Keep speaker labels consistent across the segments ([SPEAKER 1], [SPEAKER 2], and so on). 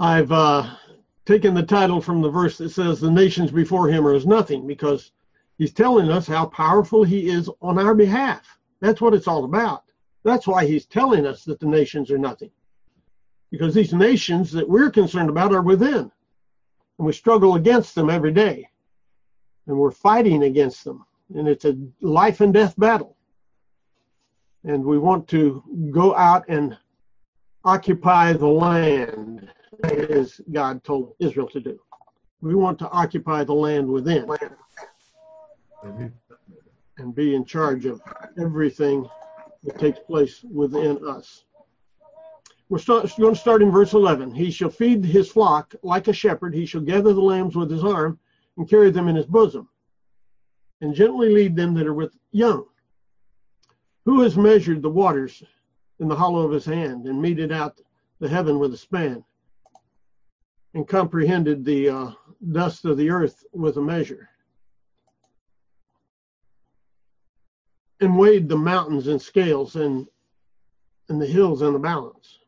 [SPEAKER 1] I've uh, taken the title from the verse that says, The nations before him are as nothing, because he's telling us how powerful he is on our behalf. That's what it's all about. That's why he's telling us that the nations are nothing. Because these nations that we're concerned about are within. And we struggle against them every day. And we're fighting against them. And it's a life and death battle. And we want to go out and occupy the land as God told Israel to do. We want to occupy the land within mm-hmm. and be in charge of everything that takes place within us. We're start, going to start in verse 11. He shall feed his flock like a shepherd. He shall gather the lambs with his arm and carry them in his bosom and gently lead them that are with young. Who has measured the waters in the hollow of his hand and meted out the heaven with a span and comprehended the uh, dust of the earth with a measure. And weighed the mountains in scales and and the hills in the balance.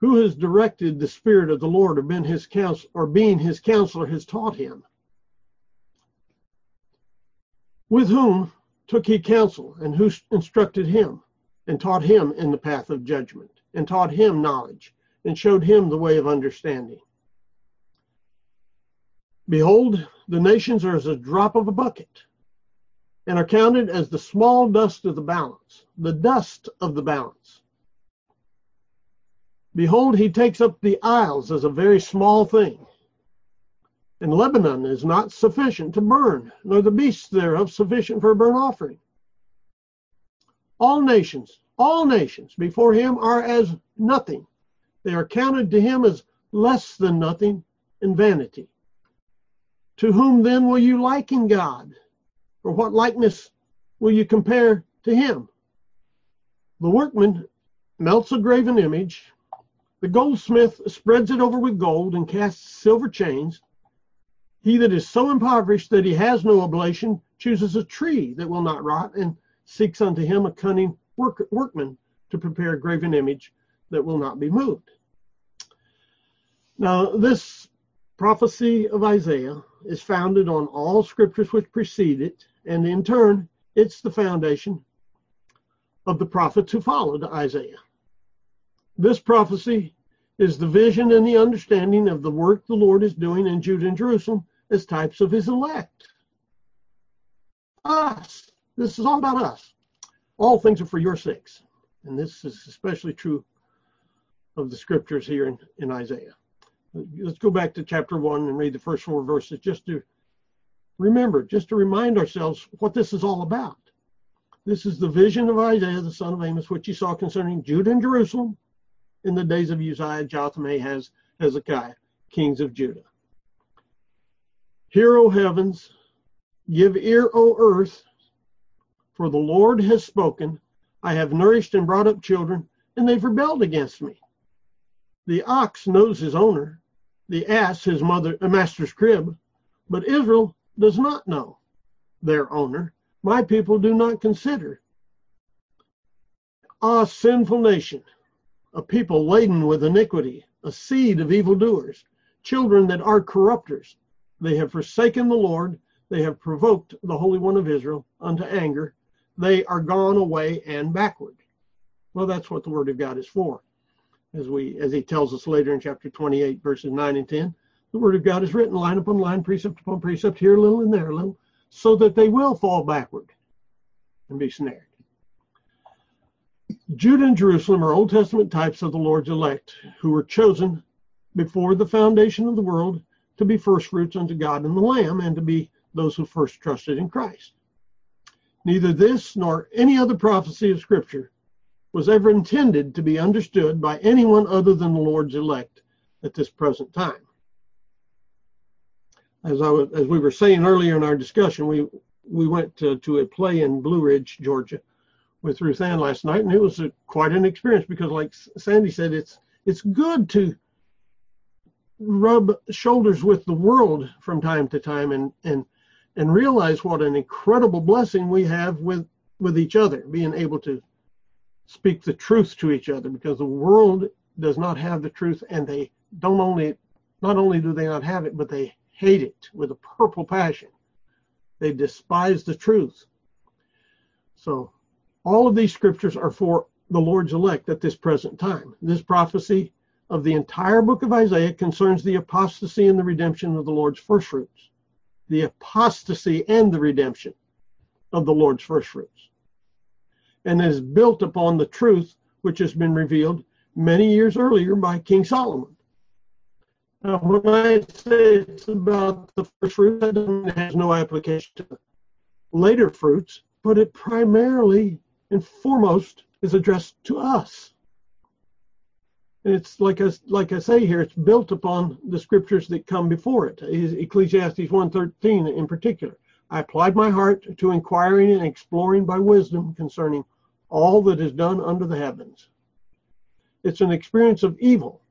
[SPEAKER 1] Who has directed the spirit of the lord or been his counsel or being his counselor has taught him? With whom took he counsel and who instructed him and taught him in the path of judgment and taught him knowledge and showed him the way of understanding behold the nations are as a drop of a bucket and are counted as the small dust of the balance, the dust of the balance. Behold, he takes up the isles as a very small thing. And Lebanon is not sufficient to burn, nor the beasts thereof sufficient for a burnt offering. All nations, all nations before him are as nothing. They are counted to him as less than nothing in vanity. To whom then will you liken God? or what likeness will you compare to him? The workman melts a graven image, the goldsmith spreads it over with gold and casts silver chains. He that is so impoverished that he has no oblation chooses a tree that will not rot and seeks unto him a cunning work, workman to prepare a graven image that will not be moved. Now, this prophecy of Isaiah is founded on all scriptures which precede it, and in turn, it's the foundation of the prophets who followed Isaiah. This prophecy is the vision and the understanding of the work the Lord is doing in Judah and Jerusalem as types of his elect. Us. This is all about us. All things are for your sakes. And this is especially true of the scriptures here in, in Isaiah let's go back to chapter one and read the first four verses just to remember, just to remind ourselves what this is all about. This is the vision of Isaiah, the son of Amos, which he saw concerning Judah and Jerusalem in the days of Uzziah, Jotham, Ahaz, Hezekiah, kings of Judah. Hear, O heavens, give ear, O earth, for the Lord has spoken. I have nourished and brought up children, and they've rebelled against me. The ox knows his owner, the ass his mother master's crib, but Israel does not know their owner. My people do not consider. Ah, sinful nation, a people laden with iniquity, a seed of evildoers, children that are corrupters. They have forsaken the Lord, they have provoked the Holy One of Israel unto anger. They are gone away and backward. Well, that's what the Word of God is for as we as he tells us later in chapter 28 verses 9 and 10 the word of god is written line upon line precept upon precept here a little and there a little so that they will fall backward and be snared. Judah and jerusalem are old testament types of the lord's elect who were chosen before the foundation of the world to be first fruits unto god and the lamb and to be those who first trusted in christ. Neither this nor any other prophecy of scripture was ever intended to be understood by anyone other than the Lord's elect at this present time. As I was, as we were saying earlier in our discussion, we we went to, to a play in Blue Ridge, Georgia, with Ruth Ann last night, and it was a, quite an experience because, like Sandy said, it's it's good to rub shoulders with the world from time to time and and and realize what an incredible blessing we have with with each other, being able to speak the truth to each other because the world does not have the truth and they don't only, not only do they not have it, but they hate it with a purple passion. They despise the truth. So all of these scriptures are for the Lord's elect at this present time. This prophecy of the entire book of Isaiah concerns the apostasy and the redemption of the Lord's firstfruits. The apostasy and the redemption of the Lord's firstfruits. And is built upon the truth which has been revealed many years earlier by King Solomon. Now, when I say it's about the first fruit, that has no application to later fruits, but it primarily and foremost is addressed to us. And it's like I, like I say here, it's built upon the scriptures that come before it. Ecclesiastes 1.13 in particular. I applied my heart to inquiring and exploring by wisdom concerning all that is done under the heavens. It's an experience of evil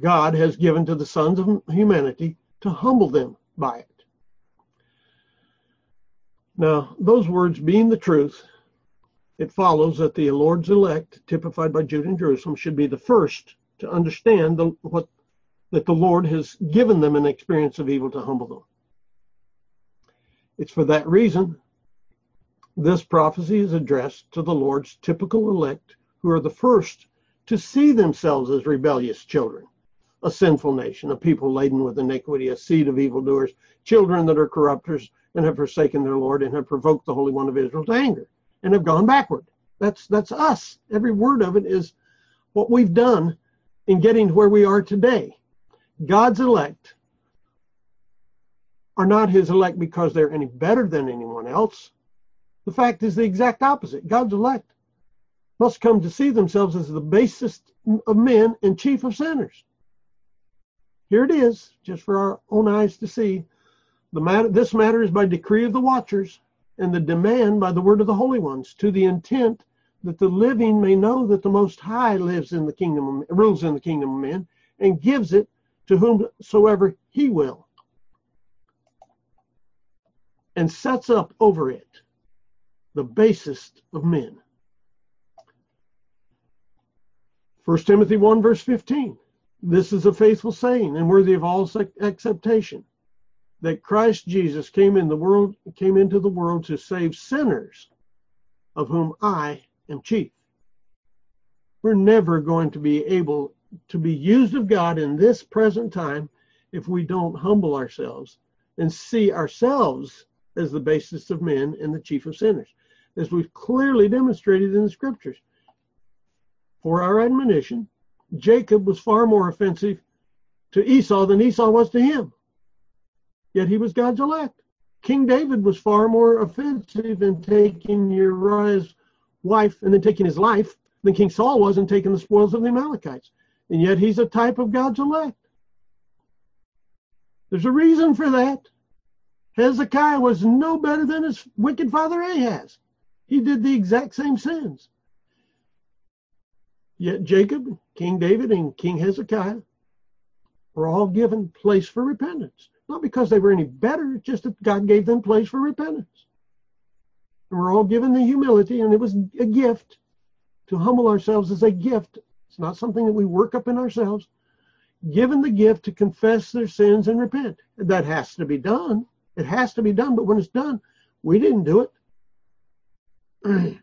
[SPEAKER 1] God has given to the sons of humanity to humble them by it. Now, those words being the truth, it follows that the Lord's elect, typified by Judah and Jerusalem, should be the first to understand the, what that the Lord has given them an experience of evil to humble them. It's for that reason this prophecy is addressed to the Lord's typical elect, who are the first to see themselves as rebellious children, a sinful nation, a people laden with iniquity, a seed of evildoers, children that are corrupters and have forsaken their Lord and have provoked the Holy One of Israel to anger and have gone backward. That's that's us. Every word of it is what we've done in getting to where we are today. God's elect are not his elect because they're any better than anyone else. The fact is the exact opposite. God's elect must come to see themselves as the basest of men and chief of sinners. Here it is, just for our own eyes to see. The matter, this matter is by decree of the watchers, and the demand by the word of the holy ones, to the intent that the living may know that the Most High lives in the kingdom, rules in the kingdom of men, and gives it to whomsoever He will, and sets up over it the basest of men. 1 Timothy 1, verse 15. This is a faithful saying and worthy of all acceptation that Christ Jesus came in the world came into the world to save sinners of whom I am chief. We're never going to be able to be used of God in this present time if we don't humble ourselves and see ourselves as the basis of men and the chief of sinners, as we've clearly demonstrated in the scriptures. For our admonition, Jacob was far more offensive to Esau than Esau was to him yet he was God's elect. King David was far more offensive in taking Uriah's wife and then taking his life than King Saul was in taking the spoils of the Amalekites. And yet he's a type of God's elect. There's a reason for that. Hezekiah was no better than his wicked father Ahaz. He did the exact same sins. Yet Jacob, King David, and King Hezekiah were all given place for repentance. Not because they were any better, just that God gave them place for repentance. And we're all given the humility, and it was a gift. To humble ourselves is a gift. It's not something that we work up in ourselves. Given the gift to confess their sins and repent. That has to be done. It has to be done, but when it's done, we didn't do it.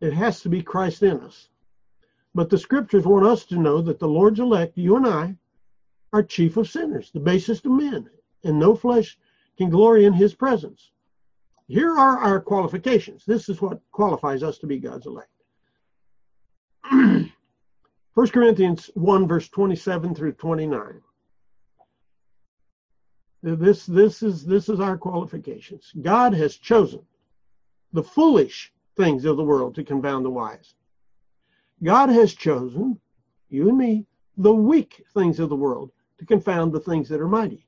[SPEAKER 1] it has to be Christ in us. But the scriptures want us to know that the Lord's elect, you and I, are chief of sinners, the basest of men, and no flesh can glory in his presence. Here are our qualifications. This is what qualifies us to be God's elect. 1 Corinthians 1, verse 27 through 29. This, this, is, this is our qualifications. God has chosen the foolish things of the world to confound the wise. God has chosen, you and me, the weak things of the world to confound the things that are mighty.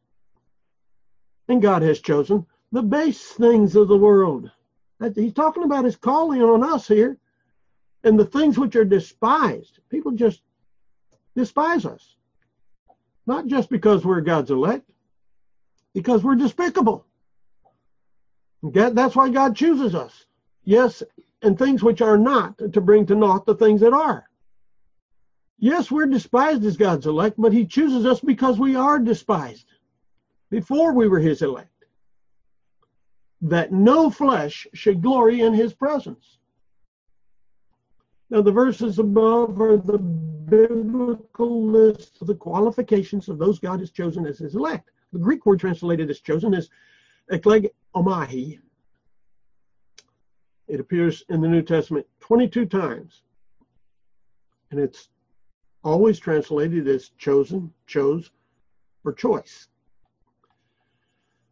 [SPEAKER 1] And God has chosen the base things of the world. He's talking about his calling on us here. And the things which are despised, people just despise us. Not just because we're God's elect, because we're despicable. That's why God chooses us. Yes, and things which are not to bring to naught the things that are. Yes, we're despised as God's elect, but he chooses us because we are despised before we were his elect. That no flesh should glory in his presence. Now, the verses above are the biblical list of the qualifications of those God has chosen as his elect. The Greek word translated as chosen is ekleg omahi. It appears in the New Testament 22 times. And it's always translated as chosen, chose, or choice.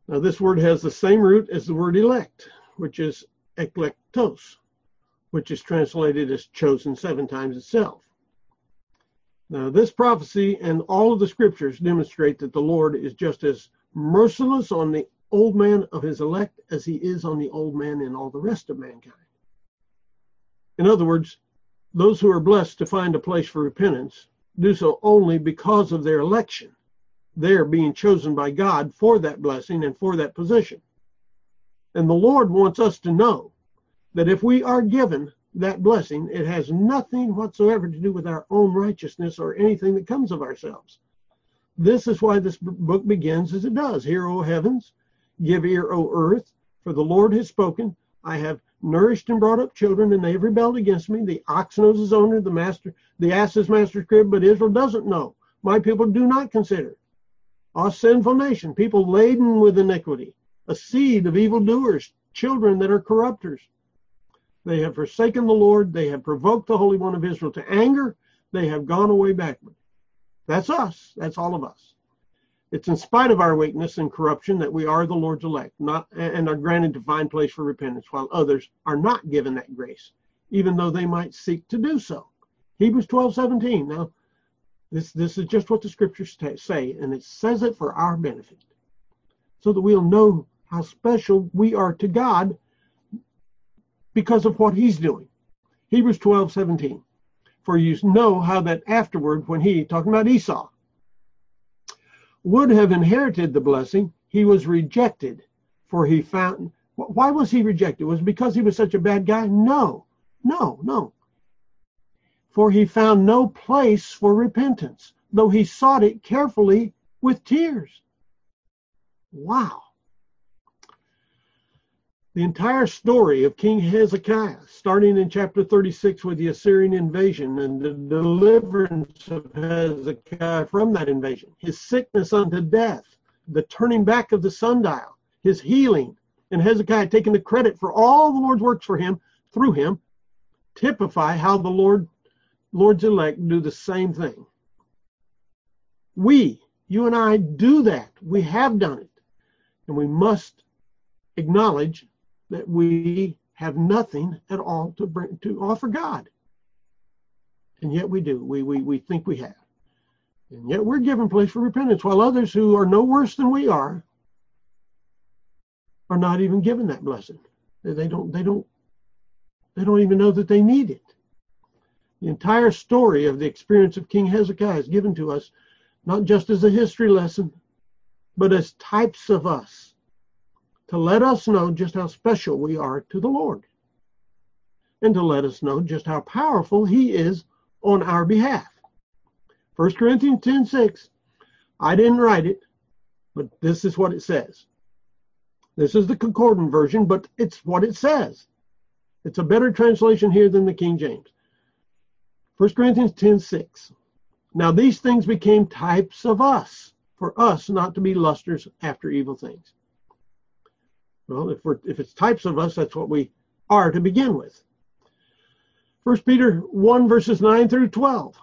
[SPEAKER 1] Now, this word has the same root as the word elect, which is eklektos, which is translated as chosen seven times itself. Now, this prophecy and all of the scriptures demonstrate that the Lord is just as merciless on the old man of his elect as he is on the old man and all the rest of mankind. In other words, those who are blessed to find a place for repentance do so only because of their election. They're being chosen by God for that blessing and for that position. And the Lord wants us to know that if we are given that blessing, it has nothing whatsoever to do with our own righteousness or anything that comes of ourselves. This is why this book begins as it does. Hear, O heavens, give ear, O earth, for the Lord has spoken. I have nourished and brought up children, and they have rebelled against me. The ox knows his owner, the master, the ass his master's crib, but Israel doesn't know. My people do not consider. A sinful nation, people laden with iniquity, a seed of evildoers, children that are corrupters. They have forsaken the Lord. They have provoked the Holy One of Israel to anger. They have gone away backward. That's us. That's all of us. It's in spite of our weakness and corruption that we are the Lord's elect, not and are granted divine place for repentance, while others are not given that grace, even though they might seek to do so. Hebrews 12, 17. Now, this, this is just what the scriptures say, and it says it for our benefit, so that we'll know how special we are to God because of what he's doing. Hebrews 12, 17. For you know how that afterward, when he, talking about Esau, would have inherited the blessing, he was rejected, for he found. Why was he rejected? Was because he was such a bad guy? No, no, no. For he found no place for repentance, though he sought it carefully with tears. Wow. The entire story of King Hezekiah, starting in chapter 36 with the Assyrian invasion and the deliverance of Hezekiah from that invasion, his sickness unto death, the turning back of the sundial, his healing, and Hezekiah taking the credit for all the Lord's works for him through him, typify how the Lord Lord's elect do the same thing. We, you and I, do that. We have done it. And we must acknowledge that we have nothing at all to bring to offer God. And yet we do. We we we think we have. And yet we're given place for repentance, while others who are no worse than we are are not even given that blessing. They don't they don't they don't even know that they need it. The entire story of the experience of King Hezekiah is given to us not just as a history lesson, but as types of us to let us know just how special we are to the Lord and to let us know just how powerful he is on our behalf. 1 Corinthians 10 6. I didn't write it, but this is what it says. This is the concordant version, but it's what it says. It's a better translation here than the King James. 1 Corinthians 10 6. Now these things became types of us, for us not to be lusters after evil things. Well, if we're if it's types of us, that's what we are to begin with. First Peter 1 verses 9 through 12.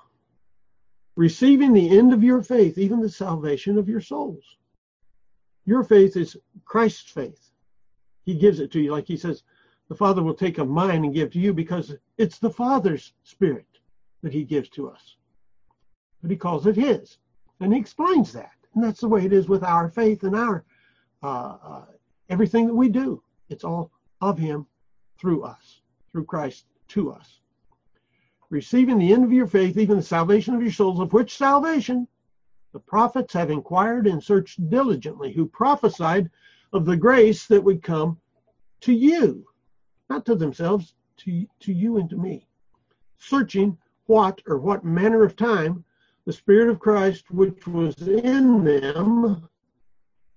[SPEAKER 1] Receiving the end of your faith, even the salvation of your souls. Your faith is Christ's faith. He gives it to you. Like he says, the Father will take of mine and give to you because it's the Father's Spirit that he gives to us. But he calls it his. And he explains that. And that's the way it is with our faith and our uh, uh, Everything that we do, it's all of Him through us, through Christ to us. Receiving the end of your faith, even the salvation of your souls, of which salvation the prophets have inquired and searched diligently, who prophesied of the grace that would come to you, not to themselves, to, to you and to me, searching what or what manner of time the Spirit of Christ which was in them,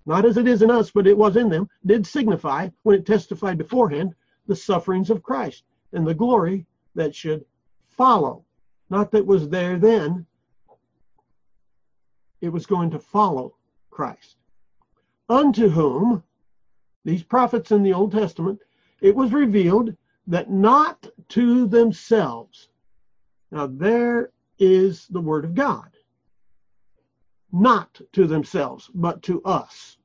[SPEAKER 1] not as it is in us, but it was in them, did signify when it testified beforehand the sufferings of Christ and the glory that should follow. Not that was there then, it was going to follow Christ. Unto whom, these prophets in the Old Testament, it was revealed that not to themselves. Now, there is the Word of God. Not to themselves, but to us.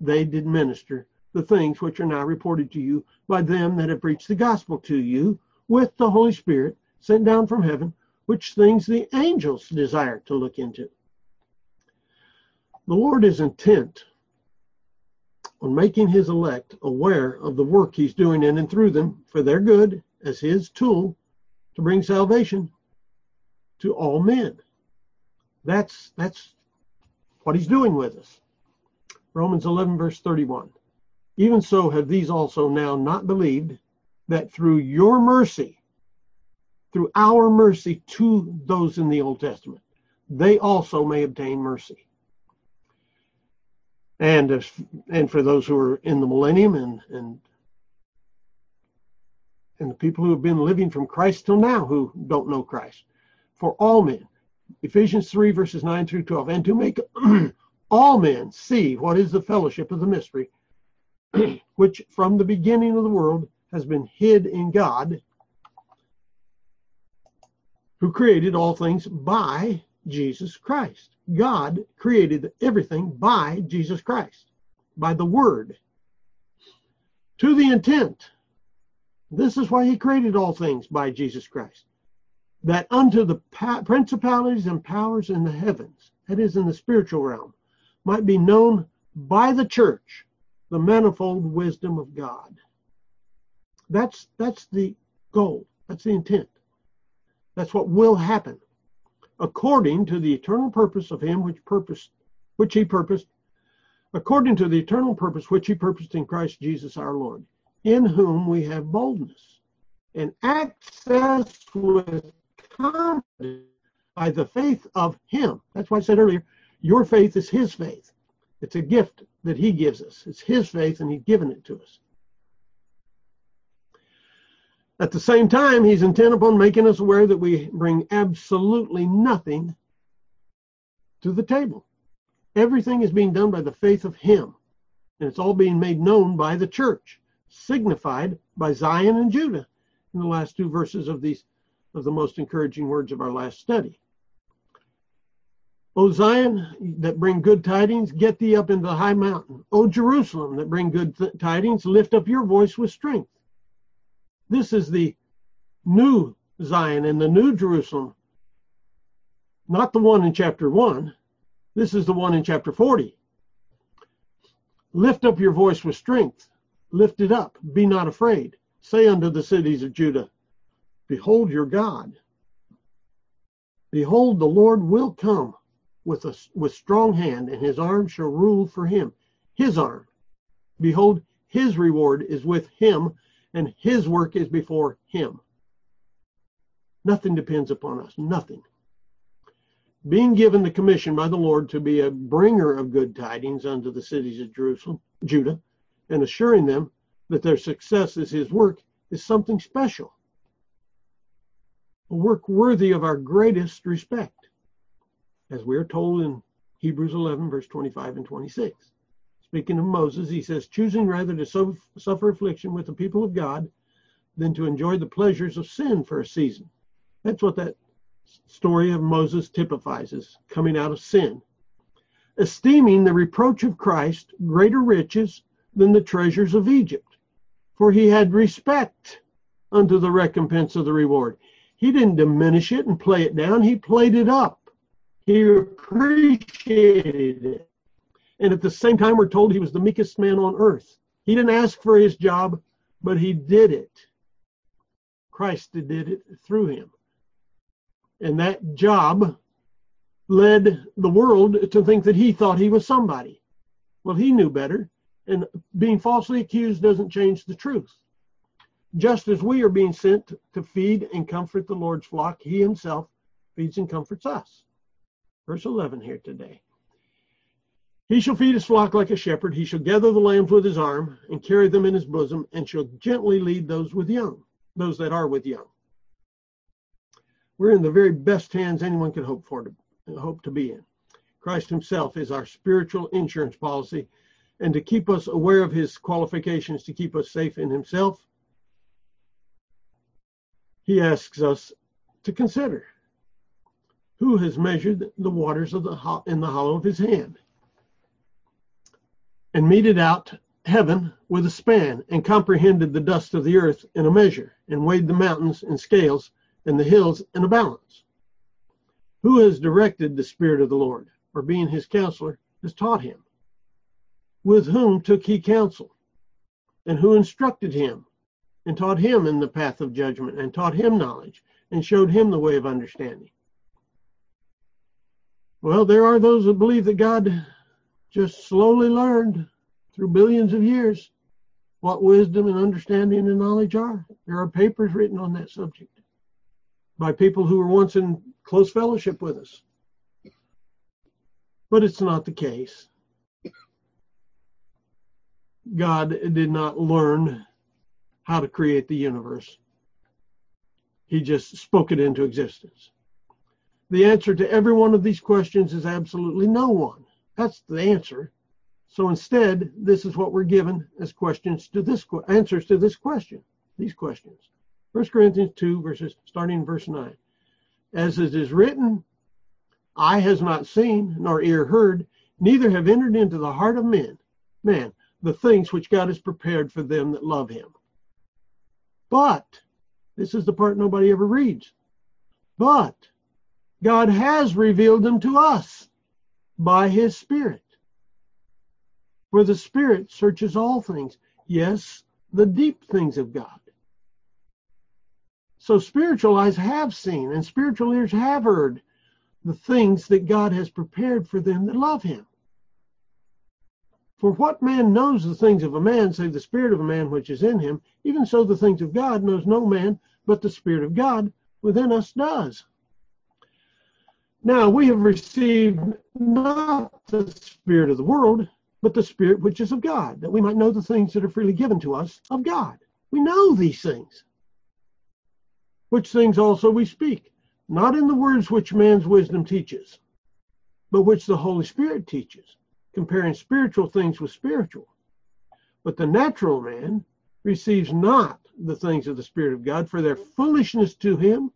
[SPEAKER 1] They did minister the things which are now reported to you by them that have preached the gospel to you with the Holy Spirit sent down from heaven, which things the angels desire to look into. The Lord is intent on making his elect aware of the work he's doing in and through them for their good as his tool to bring salvation to all men. That's that's what he's doing with us. Romans 11 verse 31. Even so have these also now not believed that through your mercy through our mercy to those in the Old Testament they also may obtain mercy and if, and for those who are in the millennium and and and the people who have been living from Christ till now who don't know Christ, for all men. Ephesians 3 verses 9 through 12, and to make all men see what is the fellowship of the mystery, which from the beginning of the world has been hid in God, who created all things by Jesus Christ. God created everything by Jesus Christ, by the Word, to the intent. This is why He created all things by Jesus Christ. That unto the principalities and powers in the heavens, that is, in the spiritual realm, might be known by the church the manifold wisdom of God. That's that's the goal. That's the intent. That's what will happen according to the eternal purpose of him which purposed which he purposed according to the eternal purpose which he purposed in Christ Jesus our Lord in whom we have boldness and access with by the faith of him. That's why I said earlier your faith is his faith. It's a gift that he gives us. It's his faith and he's given it to us. At the same time, he's intent upon making us aware that we bring absolutely nothing to the table. Everything is being done by the faith of him, and it's all being made known by the church, signified by Zion and Judah in the last two verses of these of the most encouraging words of our last study. O Zion, that bring good tidings, get thee up into the high mountain. O Jerusalem, that bring good th- tidings, lift up your voice with strength. This is the new Zion and the new Jerusalem, not the one in chapter 1. This is the one in chapter 40. Lift up your voice with strength. Lift it up. Be not afraid. Say unto the cities of Judah, Behold your God. Behold, the Lord will come with a with strong hand, and his arm shall rule for him. His arm. Behold, his reward is with him, and his work is before him. Nothing depends upon us, nothing. Being given the commission by the Lord to be a bringer of good tidings unto the cities of Jerusalem, Judah, and assuring them that their success is his work is something special. A work worthy of our greatest respect, as we are told in Hebrews 11, verse 25 and 26. Speaking of Moses, he says, choosing rather to suffer affliction with the people of God than to enjoy the pleasures of sin for a season. That's what that story of Moses typifies as coming out of sin. Esteeming the reproach of Christ greater riches than the treasures of Egypt, for he had respect unto the recompense of the reward. He didn't diminish it and play it down, he played it up. He appreciated it. And at the same time, we're told he was the meekest man on earth. He didn't ask for his job, but he did it. Christ did it through him. And that job led the world to think that he thought he was somebody. Well, he knew better. And being falsely accused doesn't change the truth. Just as we are being sent to feed and comfort the Lord's flock, he himself feeds and comforts us. Verse 11 here today. He shall feed his flock like a shepherd. He shall gather the lambs with his arm and carry them in his bosom, and shall gently lead those with young, those that are with young. We're in the very best hands anyone could hope for to hope to be in. Christ himself is our spiritual insurance policy, and to keep us aware of his qualifications to keep us safe in himself, he asks us to consider who has measured the waters of the in the hollow of his hand and meted out heaven with a span, and comprehended the dust of the earth in a measure, and weighed the mountains in scales, and the hills in a balance. Who has directed the Spirit of the Lord, or being his counselor, has taught him? With whom took he counsel? And who instructed him, and taught him in the path of judgment, and taught him knowledge, and showed him the way of understanding? Well, there are those that believe that God just slowly learned through billions of years what wisdom and understanding and knowledge are. There are papers written on that subject by people who were once in close fellowship with us. But it's not the case. God did not learn how to create the universe. He just spoke it into existence. The answer to every one of these questions is absolutely no one. That's the answer. So instead, this is what we're given as questions to this answers to this question, these questions. 1 Corinthians 2 verses starting in verse 9. As it is written, eye has not seen, nor ear heard, neither have entered into the heart of men, man, the things which God has prepared for them that love him. But, this is the part nobody ever reads. But God has revealed them to us by his Spirit. For the Spirit searches all things, yes, the deep things of God. So spiritual eyes have seen and spiritual ears have heard the things that God has prepared for them that love him. For what man knows the things of a man save the spirit of a man which is in him? Even so the things of God knows no man, but the Spirit of God within us does. Now we have received not the spirit of the world, but the spirit which is of God, that we might know the things that are freely given to us of God. We know these things. Which things also we speak, not in the words which man's wisdom teaches, but which the Holy Spirit teaches, comparing spiritual things with spiritual. But the natural man receives not the things of the Spirit of God, for their foolishness to him,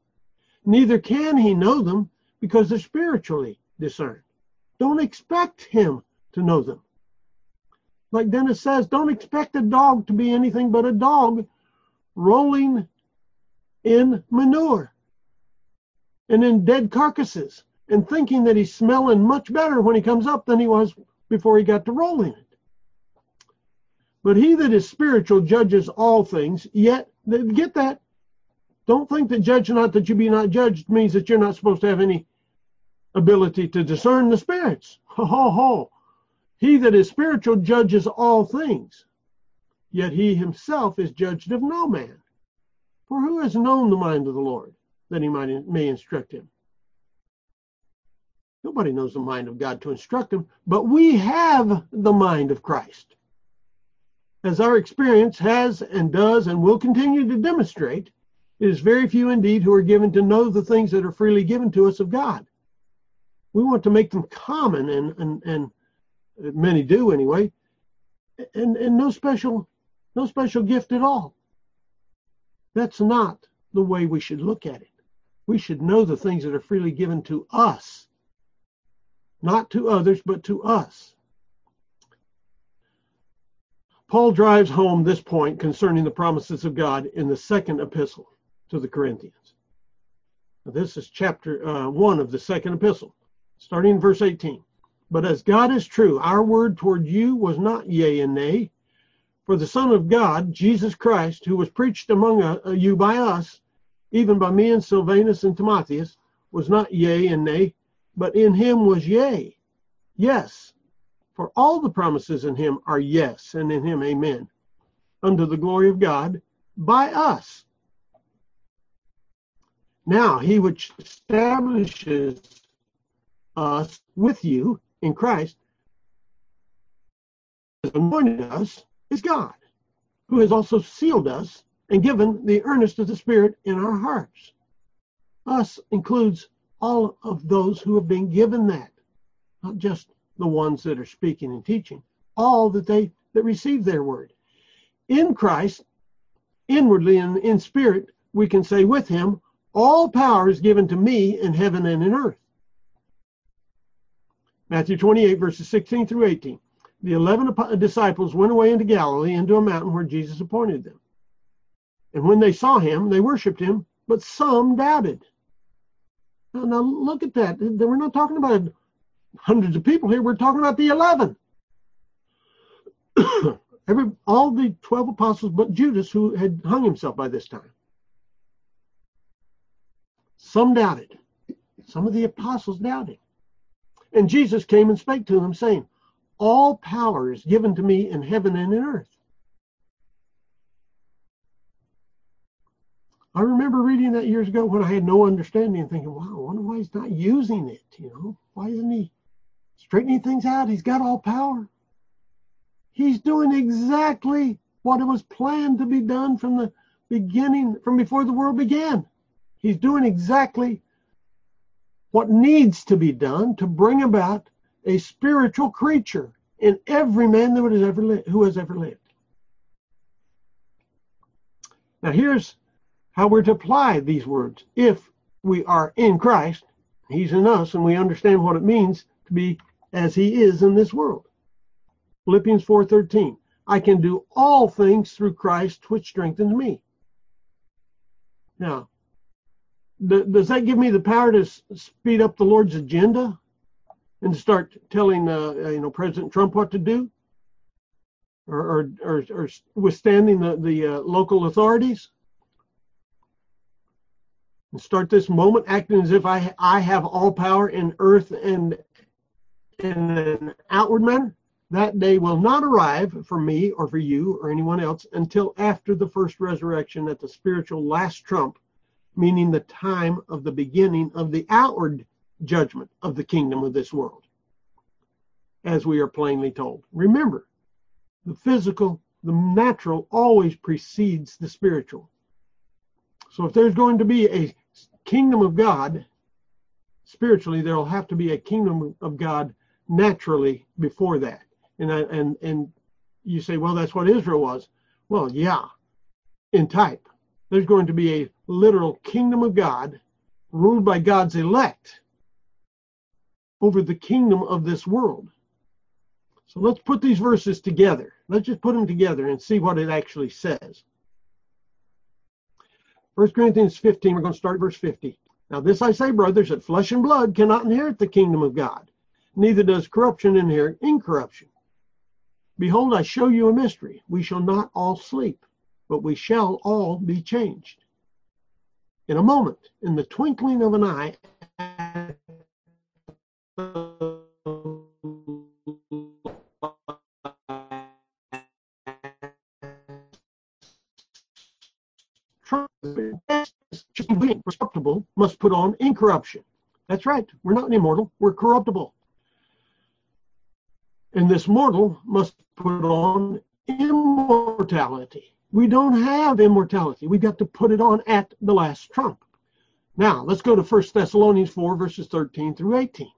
[SPEAKER 1] neither can he know them because they're spiritually discerned. Don't expect him to know them. Like Dennis says, don't expect a dog to be anything but a dog rolling in manure and in dead carcasses and thinking that he's smelling much better when he comes up than he was before he got to roll in it. But he that is spiritual judges all things, yet, get that. Don't think that judge not that you be not judged means that you're not supposed to have any ability to discern the spirits. Ho, ho, ho. He that is spiritual judges all things, yet he himself is judged of no man. For who has known the mind of the Lord, that he might, may instruct him? Nobody knows the mind of God to instruct him, but we have the mind of Christ. As our experience has and does and will continue to demonstrate, it is very few indeed who are given to know the things that are freely given to us of God. We want to make them common and and and many do anyway and and no special no special gift at all. That's not the way we should look at it. We should know the things that are freely given to us not to others but to us paul drives home this point concerning the promises of god in the second epistle to the corinthians now, this is chapter uh, 1 of the second epistle starting in verse 18. But as God is true, our word toward you was not yea and nay. For the Son of God, Jesus Christ, who was preached among uh, you by us, even by me and Silvanus and Timotheus, was not yea and nay, but in him was yea. Yes, for all the promises in him are yes, and in him amen, unto the glory of God, by us. Now, he which establishes us with you in Christ, has anointed us, is God, who has also sealed us and given the earnest of the Spirit in our hearts. Us includes all of those who have been given that, not just the ones that are speaking and teaching, all that they that receive their word. In Christ, inwardly and in spirit, we can say with him, all power is given to me in heaven and in earth. Matthew 28, verses 16 through 18. The eleven disciples went away into Galilee into a mountain where Jesus appointed them. And when they saw him, they worshiped him, but some doubted. Now, look at that. We're not talking about hundreds of people here. We're talking about the 11. Every, all the 12 apostles but Judas, who had hung himself by this time. Some doubted. Some of the apostles doubted. And Jesus came and spake to them, saying, All power is given to me in heaven and in earth. I remember reading that years ago when I had no understanding and thinking, wow, I wonder why he's not using it, you know? Why isn't he straightening things out? He's got all power. He's doing exactly what it was planned to be done from the beginning, from before the world began. He's doing exactly what needs to be done to bring about a spiritual creature in every man that has ever lived, who has ever lived. Now here's how we're to apply these words. If we are in Christ, He's in us, and we understand what it means to be as He is in this world. Philippians 4:13. I can do all things through Christ, which strengthens me. Now, does that give me the power to speed up the Lord's agenda and start telling, uh, you know, President Trump what to do, or or, or, or withstanding the the uh, local authorities? And start this moment acting as if I, I have all power in earth and in an outward manner, that day will not arrive for me or for you or anyone else until after the first resurrection at the spiritual last trump, meaning the time of the beginning of the outward judgment of the kingdom of this world, as we are plainly told. Remember, the physical, the natural always precedes the spiritual. So if there's going to be a kingdom of God, spiritually, there will have to be a kingdom of God naturally before that. And I, and and you say, well, that's what Israel was. Well, yeah, in type. There's going to be a literal kingdom of God ruled by God's elect over the kingdom of this world. So let's put these verses together. Let's just put them together and see what it actually says. 1 Corinthians 15, we're going to start verse 50. Now, this I say, brothers, that flesh and blood cannot inherit the kingdom of God, neither does corruption inherit incorruption. Behold, I show you a mystery. We shall not all sleep, but we shall all be changed. In a moment, in the twinkling of an eye, corruptible must put on incorruption. That's right. We're not immortal. We're corruptible. And this mortal must put on immortality. We don't have immortality. We've got to put it on at the last trump. Now, let's go to 1 Thessalonians 4, verses 13 through 18.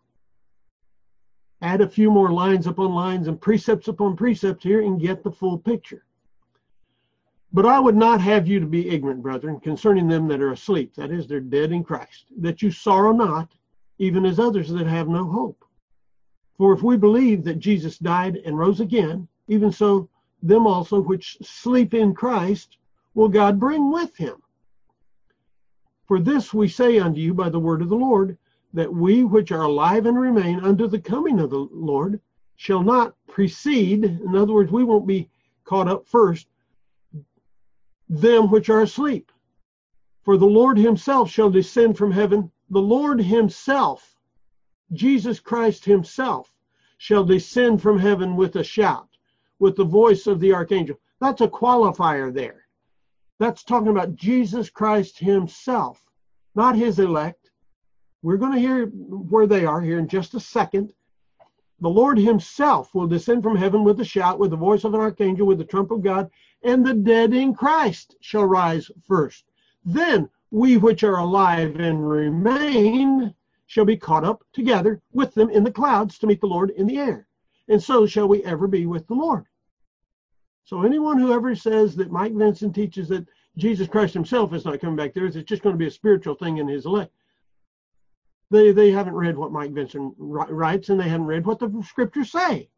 [SPEAKER 1] Add a few more lines upon lines and precepts upon precepts here and get the full picture. But I would not have you to be ignorant, brethren, concerning them that are asleep, that is, they're dead in Christ, that you sorrow not, even as others that have no hope. For if we believe that Jesus died and rose again, even so them also which sleep in Christ will God bring with him. For this we say unto you by the word of the Lord, that we which are alive and remain unto the coming of the Lord shall not precede, in other words, we won't be caught up first, them which are asleep. For the Lord himself shall descend from heaven. The Lord himself, Jesus Christ himself, shall descend from heaven with a shout, with the voice of the archangel. That's a qualifier there. That's talking about Jesus Christ himself, not his elect. We're going to hear where they are here in just a second. The Lord himself will descend from heaven with a shout, with the voice of an archangel, with the trump of God, and the dead in Christ shall rise first. Then we which are alive and remain shall be caught up together with them in the clouds to meet the Lord in the air. And so shall we ever be with the Lord. So anyone who ever says that Mike Vinson teaches that Jesus Christ himself is not coming back there, it's just going to be a spiritual thing in his elect. They, they haven't read what Mike Vinson writes and they haven't read what the scriptures say.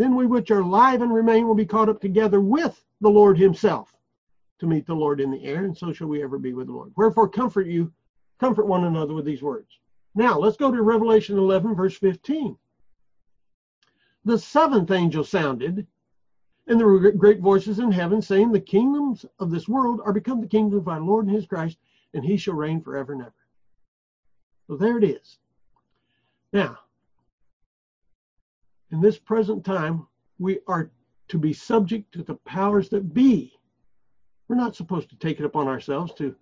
[SPEAKER 1] Then we which are alive and remain will be caught up together with the Lord himself to meet the Lord in the air, and so shall we ever be with the Lord. Wherefore comfort you, comfort one another with these words. Now let's go to Revelation 11, verse 15. The seventh angel sounded, and there were great voices in heaven saying, The kingdoms of this world are become the kingdom of our Lord and his Christ, and he shall reign forever and ever. So there it is. Now, in this present time, we are to be subject to the powers that be. We're not supposed to take it upon ourselves to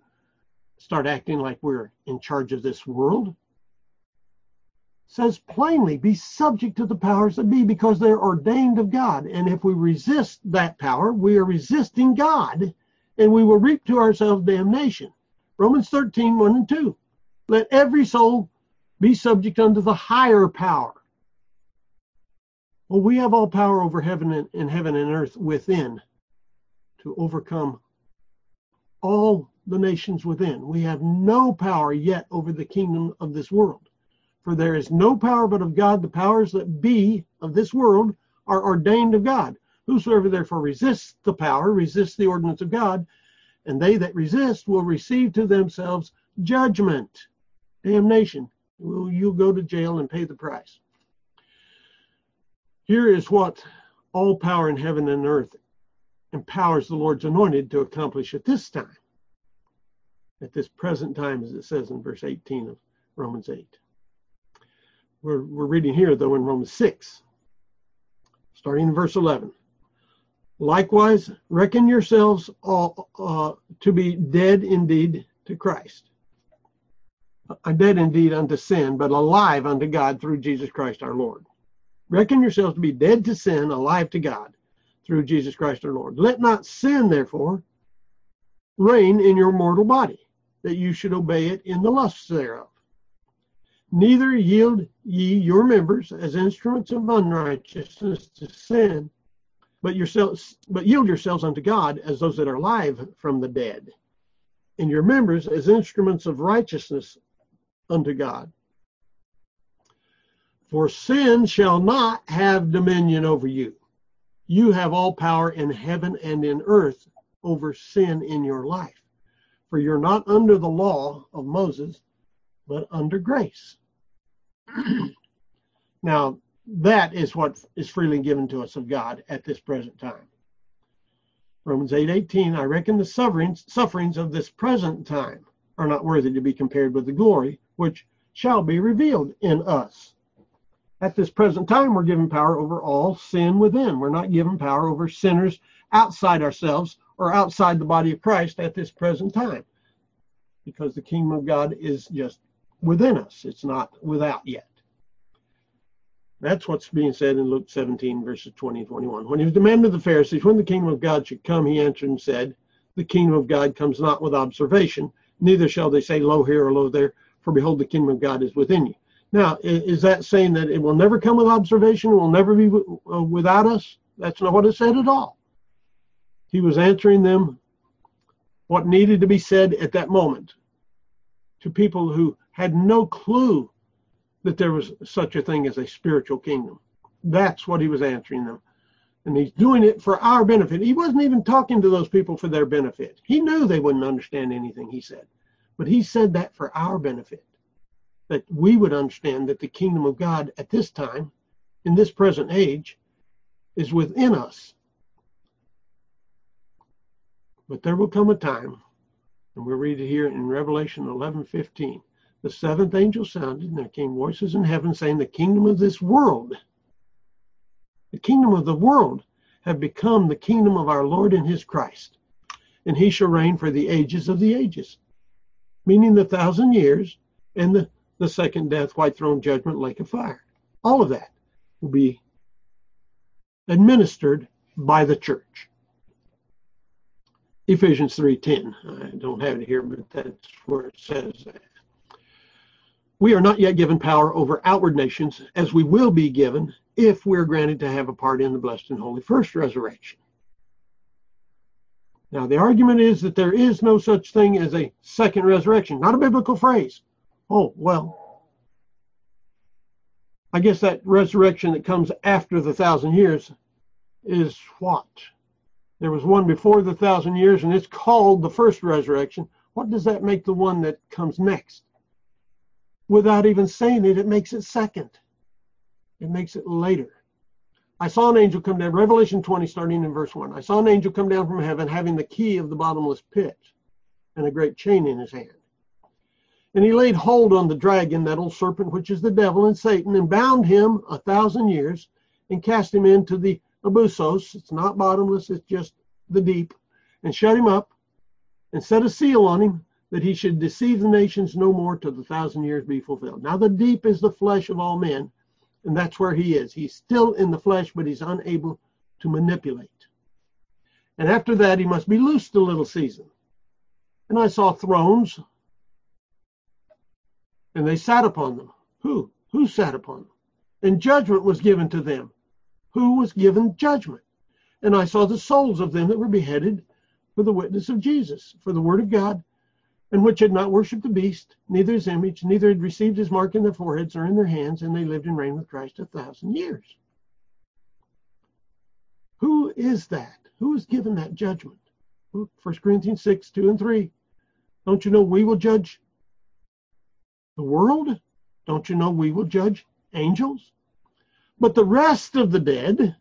[SPEAKER 1] start acting like we're in charge of this world says plainly, be subject to the powers that be because they're ordained of God. And if we resist that power, we are resisting God and we will reap to ourselves damnation. Romans 13, 1 and 2. Let every soul be subject unto the higher power. Well, we have all power over heaven and, and heaven and earth within to overcome all the nations within. We have no power yet over the kingdom of this world. For there is no power but of God. The powers that be of this world are ordained of God. Whosoever therefore resists the power resists the ordinance of God, and they that resist will receive to themselves judgment, damnation. Will you go to jail and pay the price? Here is what all power in heaven and earth empowers the Lord's anointed to accomplish at this time, at this present time, as it says in verse 18 of Romans 8. We're, we're reading here, though, in Romans 6, starting in verse 11. Likewise, reckon yourselves all uh, to be dead indeed to Christ. Dead indeed unto sin, but alive unto God through Jesus Christ our Lord. Reckon yourselves to be dead to sin, alive to God through Jesus Christ our Lord. Let not sin, therefore, reign in your mortal body, that you should obey it in the lusts thereof. Neither yield ye your members as instruments of unrighteousness to sin, but yourselves but yield yourselves unto God as those that are alive from the dead, and your members as instruments of righteousness unto God. For sin shall not have dominion over you. You have all power in heaven and in earth over sin in your life. For you're not under the law of Moses, but under grace. now, that is what is freely given to us of God at this present time. Romans 8 18, I reckon the sufferings, sufferings of this present time are not worthy to be compared with the glory which shall be revealed in us. At this present time, we're given power over all sin within. We're not given power over sinners outside ourselves or outside the body of Christ at this present time because the kingdom of God is just within us. It's not without yet. That's what's being said in Luke 17, verses 20 and 21. When he was demanded of the Pharisees when the kingdom of God should come, he answered and said, The kingdom of God comes not with observation, neither shall they say, Lo here or lo there, for behold, the kingdom of God is within you. Now, is that saying that it will never come with observation, will never be uh, without us? That's not what it said at all. He was answering them what needed to be said at that moment to people who had no clue that there was such a thing as a spiritual kingdom. That's what he was answering them. And he's doing it for our benefit. He wasn't even talking to those people for their benefit. He knew they wouldn't understand anything he said. But he said that for our benefit, that we would understand that the kingdom of God at this time, in this present age, is within us. But there will come a time, and we'll read it here in Revelation 11 15 the seventh angel sounded, and there came voices in heaven saying, The kingdom of this world, the kingdom of the world, have become the kingdom of our Lord and his Christ. and he shall reign for the ages of the ages. Meaning the thousand years and the, the second death, white throne judgment, lake of fire. All of that will be administered by the church. Ephesians 3:10. I don't have it here, but that's where it says that. We are not yet given power over outward nations, as we will be given if we're granted to have a part in the blessed and holy first resurrection. Now, the argument is that there is no such thing as a second resurrection, not a biblical phrase. Oh, well, I guess that resurrection that comes after the thousand years is what? There was one before the thousand years, and it's called the first resurrection. What does that make the one that comes next? Without even saying it, it makes it second. It makes it later. I saw an angel come down, Revelation 20, starting in verse 1. I saw an angel come down from heaven having the key of the bottomless pit and a great chain in his hand. And he laid hold on the dragon, that old serpent, which is the devil and Satan, and bound him a thousand years and cast him into the abyssos. It's not bottomless, it's just the deep. And shut him up and set a seal on him that he should deceive the nations no more till the thousand years be fulfilled. Now, the deep is the flesh of all men and that's where he is. He's still in the flesh, but he's unable to manipulate. And after that, he must be loosed a little season. And I saw thrones, and they sat upon them. Who? Who sat upon them? And judgment was given to them. Who was given judgment? And I saw the souls of them that were beheaded for the witness of Jesus, for the word of God, and which had not worshipped the beast, neither his image, neither had received his mark in their foreheads or in their hands, and they lived and reigned with Christ a thousand years. Who is that? Who is given that judgment? 1 Corinthians 6, 2 and 3. Don't you know we will judge the world? Don't you know we will judge angels? But the rest of the dead,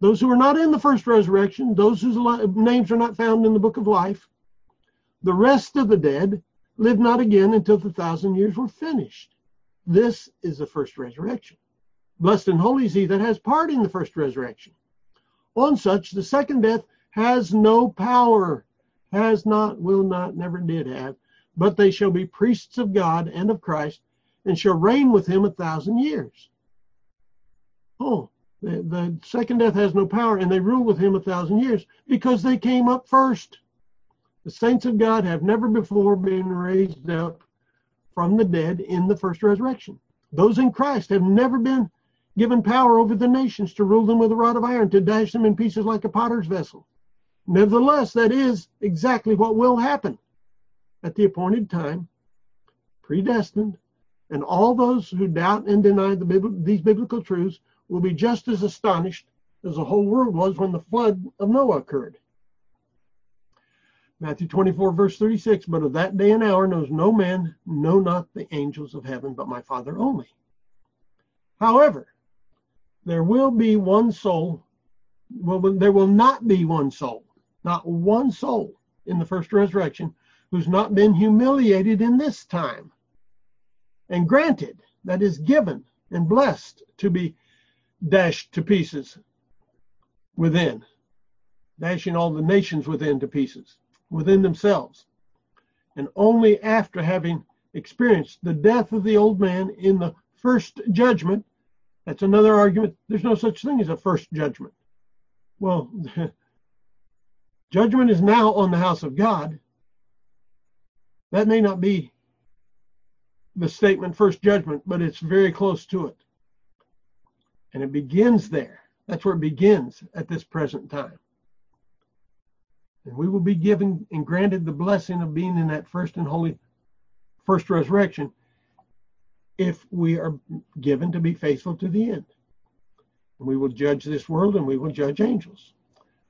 [SPEAKER 1] those who are not in the first resurrection, those whose names are not found in the book of life, the rest of the dead live not again until the thousand years were finished. This is the first resurrection. Blessed and holy is he that has part in the first resurrection. On such, the second death has no power, has not, will not, never did have, but they shall be priests of God and of Christ, and shall reign with him a thousand years. Oh, the, the second death has no power, and they rule with him a thousand years because they came up first. The saints of God have never before been raised up from the dead in the first resurrection. Those in Christ have never been given power over the nations to rule them with a rod of iron, to dash them in pieces like a potter's vessel. Nevertheless, that is exactly what will happen at the appointed time, predestined, and all those who doubt and deny the, these biblical truths will be just as astonished as the whole world was when the flood of Noah occurred. Matthew 24, verse 36, but of that day and hour knows no man, no not the angels of heaven, but my Father only. However, there will be one soul, well, there will not be one soul, not one soul in the first resurrection who's not been humiliated in this time and granted, that is given and blessed to be dashed to pieces within, dashing all the nations within to pieces within themselves. And only after having experienced the death of the old man in the first judgment, that's another argument. There's no such thing as a first judgment. Well, judgment is now on the house of God. That may not be the statement first judgment, but it's very close to it. And it begins there. That's where it begins at this present time. And we will be given and granted the blessing of being in that first and holy first resurrection if we are given to be faithful to the end. And we will judge this world and we will judge angels.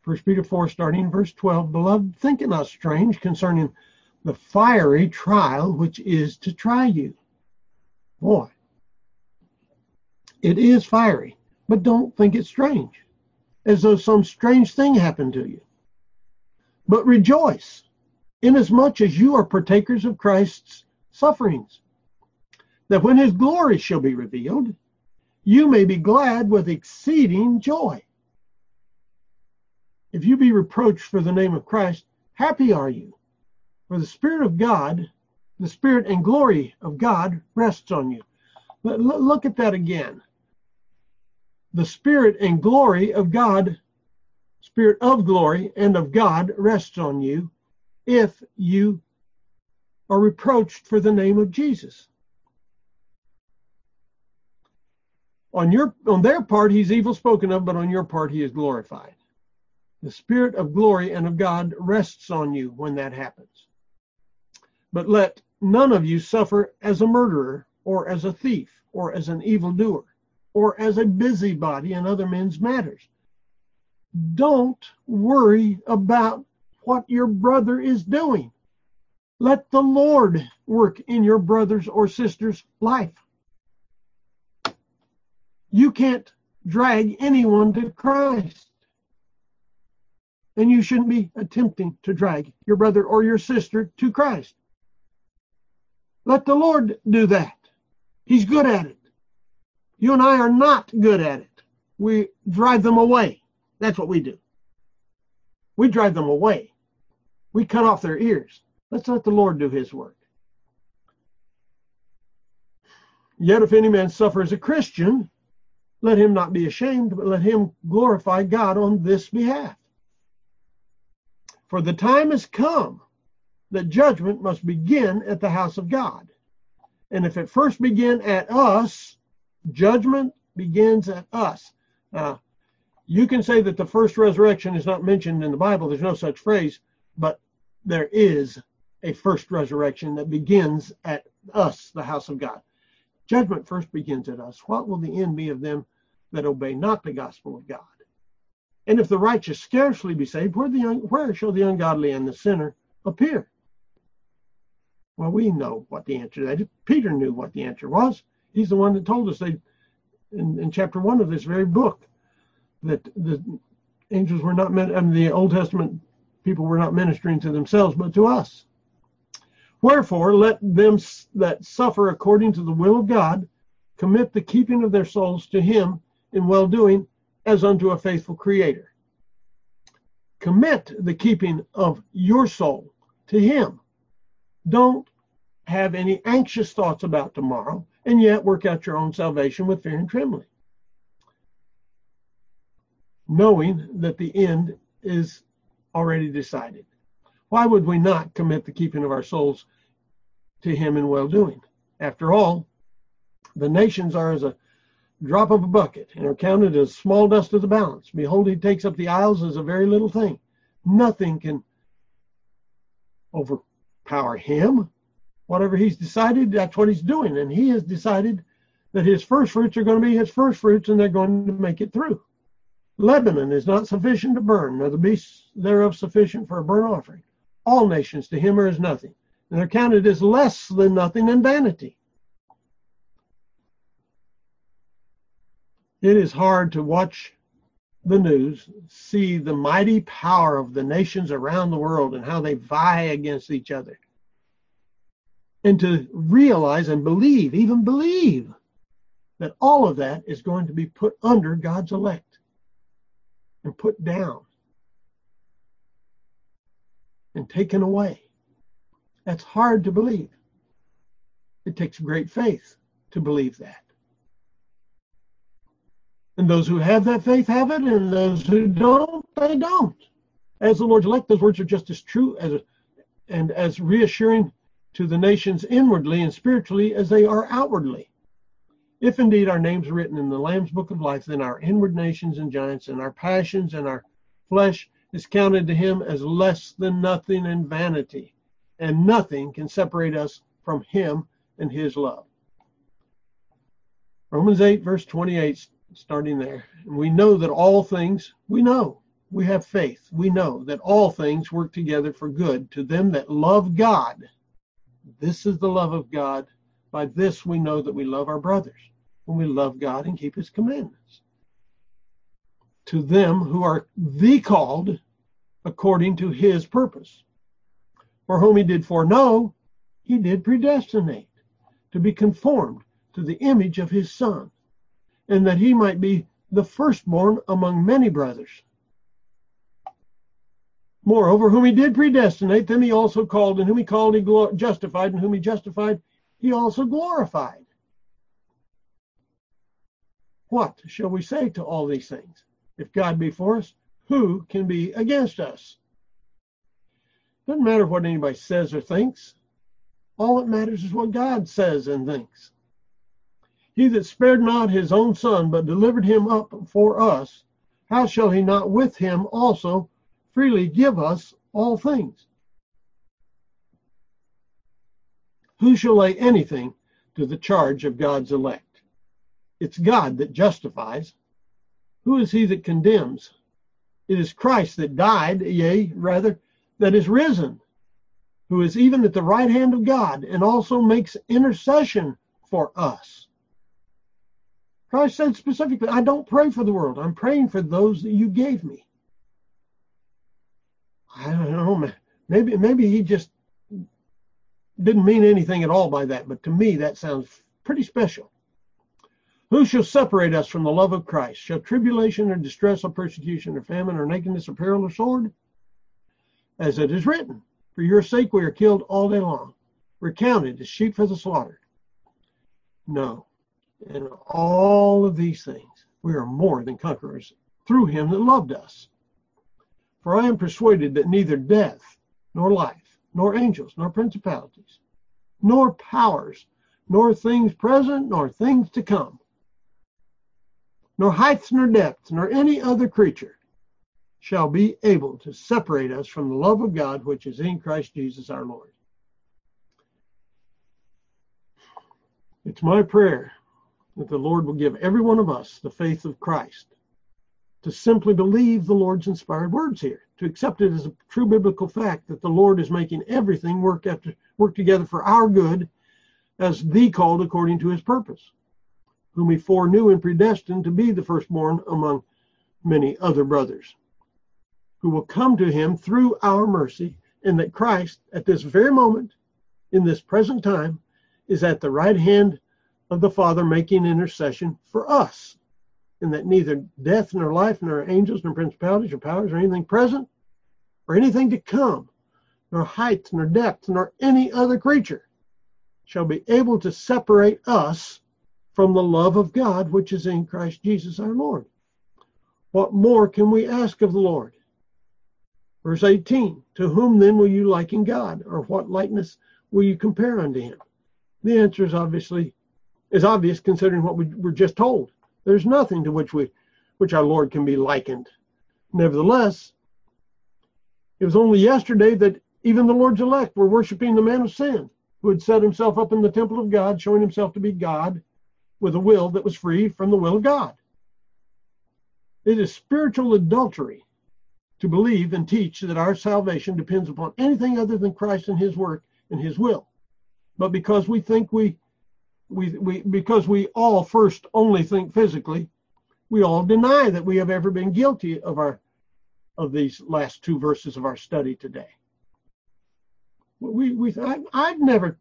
[SPEAKER 1] First Peter 4, starting in verse 12, Beloved, think it not strange concerning the fiery trial which is to try you. Boy, it is fiery, but don't think it strange, as though some strange thing happened to you. But rejoice, inasmuch as you are partakers of Christ's sufferings, that when his glory shall be revealed, you may be glad with exceeding joy. If you be reproached for the name of Christ, Happy are you, for the Spirit of God, the Spirit and glory of God rests on you. Look at that again. The Spirit and glory of God, Spirit of glory and of God rests on you if you are reproached for the name of Jesus. On your on their part he's evil spoken of, but on your part he is glorified. The spirit of glory and of God rests on you when that happens. But let none of you suffer as a murderer, or as a thief, or as an evildoer, or as a busybody in other men's matters. Don't worry about what your brother is doing. Let the Lord work in your brother's or sister's life. You can't drag anyone to Christ. And you shouldn't be attempting to drag your brother or your sister to Christ. Let the Lord do that. He's good at it. You and I are not good at it. We drive them away. That's what we do. We drive them away. We cut off their ears. Let's let the Lord do his work. Yet if any man suffer as a Christian, let him not be ashamed, but let him glorify God on this behalf. For the time has come that judgment must begin at the house of God. And if it first begin at us, judgment begins at us. You can say that the first resurrection is not mentioned in the Bible. There's no such phrase, but there is a first resurrection that begins at us, the house of God. Judgment first begins at us. What will the end be of them that obey not the gospel of God? And if the righteous scarcely be saved, where, the, where shall the ungodly and the sinner appear? Well, we know what the answer to. Peter knew what the answer was. He's the one that told us they, in, in chapter one of this very book that the angels were not meant, I mean, the Old Testament people were not ministering to themselves, but to us. Wherefore, let them that suffer according to the will of God commit the keeping of their souls to Him in well doing as unto a faithful Creator. Commit the keeping of your soul to Him. Don't have any anxious thoughts about tomorrow, and yet work out your own salvation with fear and trembling. Knowing that the end is already decided. Why would we not commit the keeping of our souls to him in well doing? After all, the nations are as a drop of a bucket and are counted as small dust of the balance. Behold, he takes up the isles as a very little thing. Nothing can overpower him. Whatever he's decided, that's what he's doing. And he has decided that his first fruits are going to be his first fruits and they're going to make it through. Lebanon is not sufficient to burn, nor the beasts thereof sufficient for a burnt offering all nations to him are as nothing, and they're counted as less than nothing and vanity. It is hard to watch the news, see the mighty power of the nations around the world and how they vie against each other. And to realize and believe, even believe, that all of that is going to be put under God's elect and put down and taken away. That's hard to believe. It takes great faith to believe that. And those who have that faith have it, and those who don't, they don't. As the Lord's elect, those words are just as true as and as reassuring to the nations inwardly and spiritually as they are outwardly. If indeed our names are written in the Lamb's book of life, then our inward nations and giants and our passions and our flesh is counted to him as less than nothing and vanity, and nothing can separate us from him and his love. Romans 8, verse 28, starting there. We know that all things, we know, we have faith. We know that all things work together for good to them that love God. This is the love of God. By this we know that we love our brothers, when we love God and keep his commandments to them who are the called according to his purpose. For whom he did foreknow, he did predestinate to be conformed to the image of his son, and that he might be the firstborn among many brothers. Moreover, whom he did predestinate, them he also called, and whom he called, he justified, and whom he justified, he also glorified. What shall we say to all these things? If God be for us, who can be against us? Doesn't matter what anybody says or thinks. All that matters is what God says and thinks. He that spared not his own son, but delivered him up for us, how shall he not with him also freely give us all things. Who shall lay anything to the charge of God's elect? It's God that justifies. Who is he that condemns? It is Christ that died, yea, rather, that is risen, who is even at the right hand of God and also makes intercession for us. Christ said specifically, I don't pray for the world. I'm praying for those that you gave me. I don't know. Maybe maybe he just didn't mean anything at all by that, but to me that sounds pretty special. Who shall separate us from the love of Christ? Shall tribulation or distress or persecution or famine or nakedness or peril or sword? As it is written, for your sake we are killed all day long. We're counted as sheep for the slaughter. No. In all of these things, we are more than conquerors through him that loved us. For I am persuaded that neither death, nor life, nor angels, nor principalities, nor powers, nor things present, nor things to come, nor heights, nor depths, nor any other creature shall be able to separate us from the love of God which is in Christ Jesus our Lord. It's my prayer that the Lord will give every one of us the faith of Christ to simply believe the Lord's inspired words here, to accept it as a true biblical fact that the Lord is making everything work after work together for our good as the called according to his purpose, whom he foreknew and predestined to be the firstborn among many other brothers, who will come to him through our mercy, and that Christ, at this very moment, in this present time, is at the right hand of the Father making intercession for us and that neither death nor life nor angels nor principalities or powers or anything present or anything to come nor height nor depth nor any other creature shall be able to separate us from the love of God which is in Christ Jesus our Lord. What more can we ask of the Lord? Verse 18, to whom then will you liken God, or what likeness will you compare unto him? The answer is obviously is obvious considering what we were just told. There's nothing to which we which our Lord can be likened. Nevertheless, it was only yesterday that even the Lord's elect were worshiping the man of sin, who had set himself up in the temple of God, showing himself to be God with a will that was free from the will of God. It is spiritual adultery to believe and teach that our salvation depends upon anything other than Christ and his work and his will. But because we think we we, we because we all first only think physically, we all deny that we have ever been guilty of our of these last two verses of our study today. We we I, I've never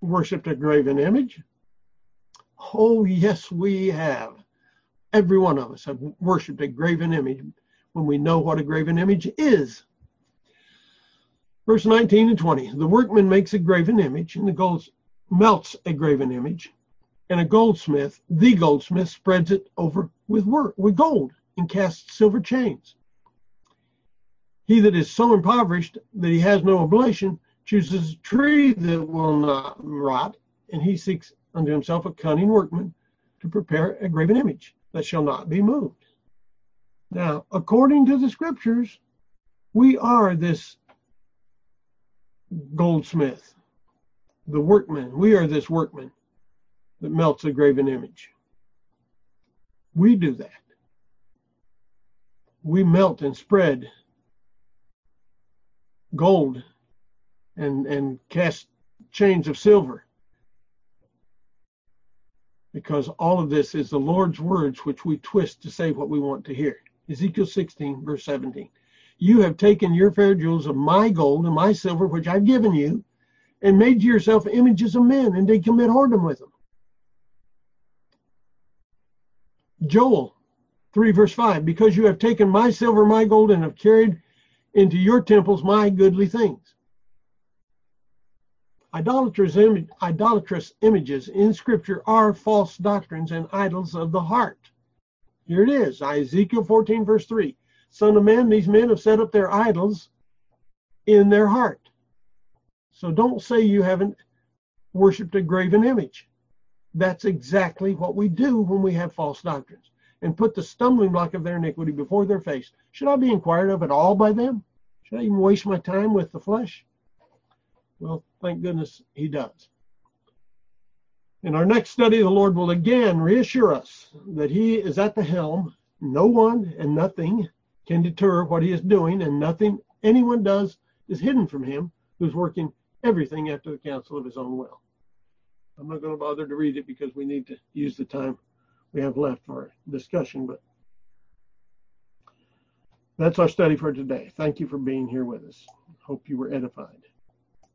[SPEAKER 1] worshipped a graven image. Oh yes, we have. Every one of us have worshipped a graven image when we know what a graven image is. Verse 19 and 20. The workman makes a graven image, and the gold melts a graven image, and a goldsmith, the goldsmith, spreads it over with work with gold and casts silver chains. He that is so impoverished that he has no oblation chooses a tree that will not rot, and he seeks unto himself a cunning workman to prepare a graven image that shall not be moved. Now, according to the scriptures, we are this goldsmith the workman. We are this workman that melts a graven image. We do that. We melt and spread gold and, and cast chains of silver. Because all of this is the Lord's words which we twist to say what we want to hear. Ezekiel 16, verse 17. You have taken your fair jewels of my gold and my silver, which I've given you, and made yourself images of men and did commit whoredom with them. Joel 3 verse 5, because you have taken my silver, my gold, and have carried into your temples my goodly things. Idolatrous, Im- idolatrous images in Scripture are false doctrines and idols of the heart. Here it is Ezekiel 14, verse 3. Son of man, these men have set up their idols in their heart. So don't say you haven't worshiped a graven image. That's exactly what we do when we have false doctrines and put the stumbling block of their iniquity before their face. Should I be inquired of at all by them? Should I even waste my time with the flesh? Well, thank goodness he does. In our next study, the Lord will again reassure us that he is at the helm. No one and nothing can deter what he is doing, and nothing anyone does is hidden from him, who's working everything after the counsel of his own will. I'm not going to bother to read it because we need to use the time we have left for discussion, but that's our study for today. Thank you for being here with us. Hope you were edified.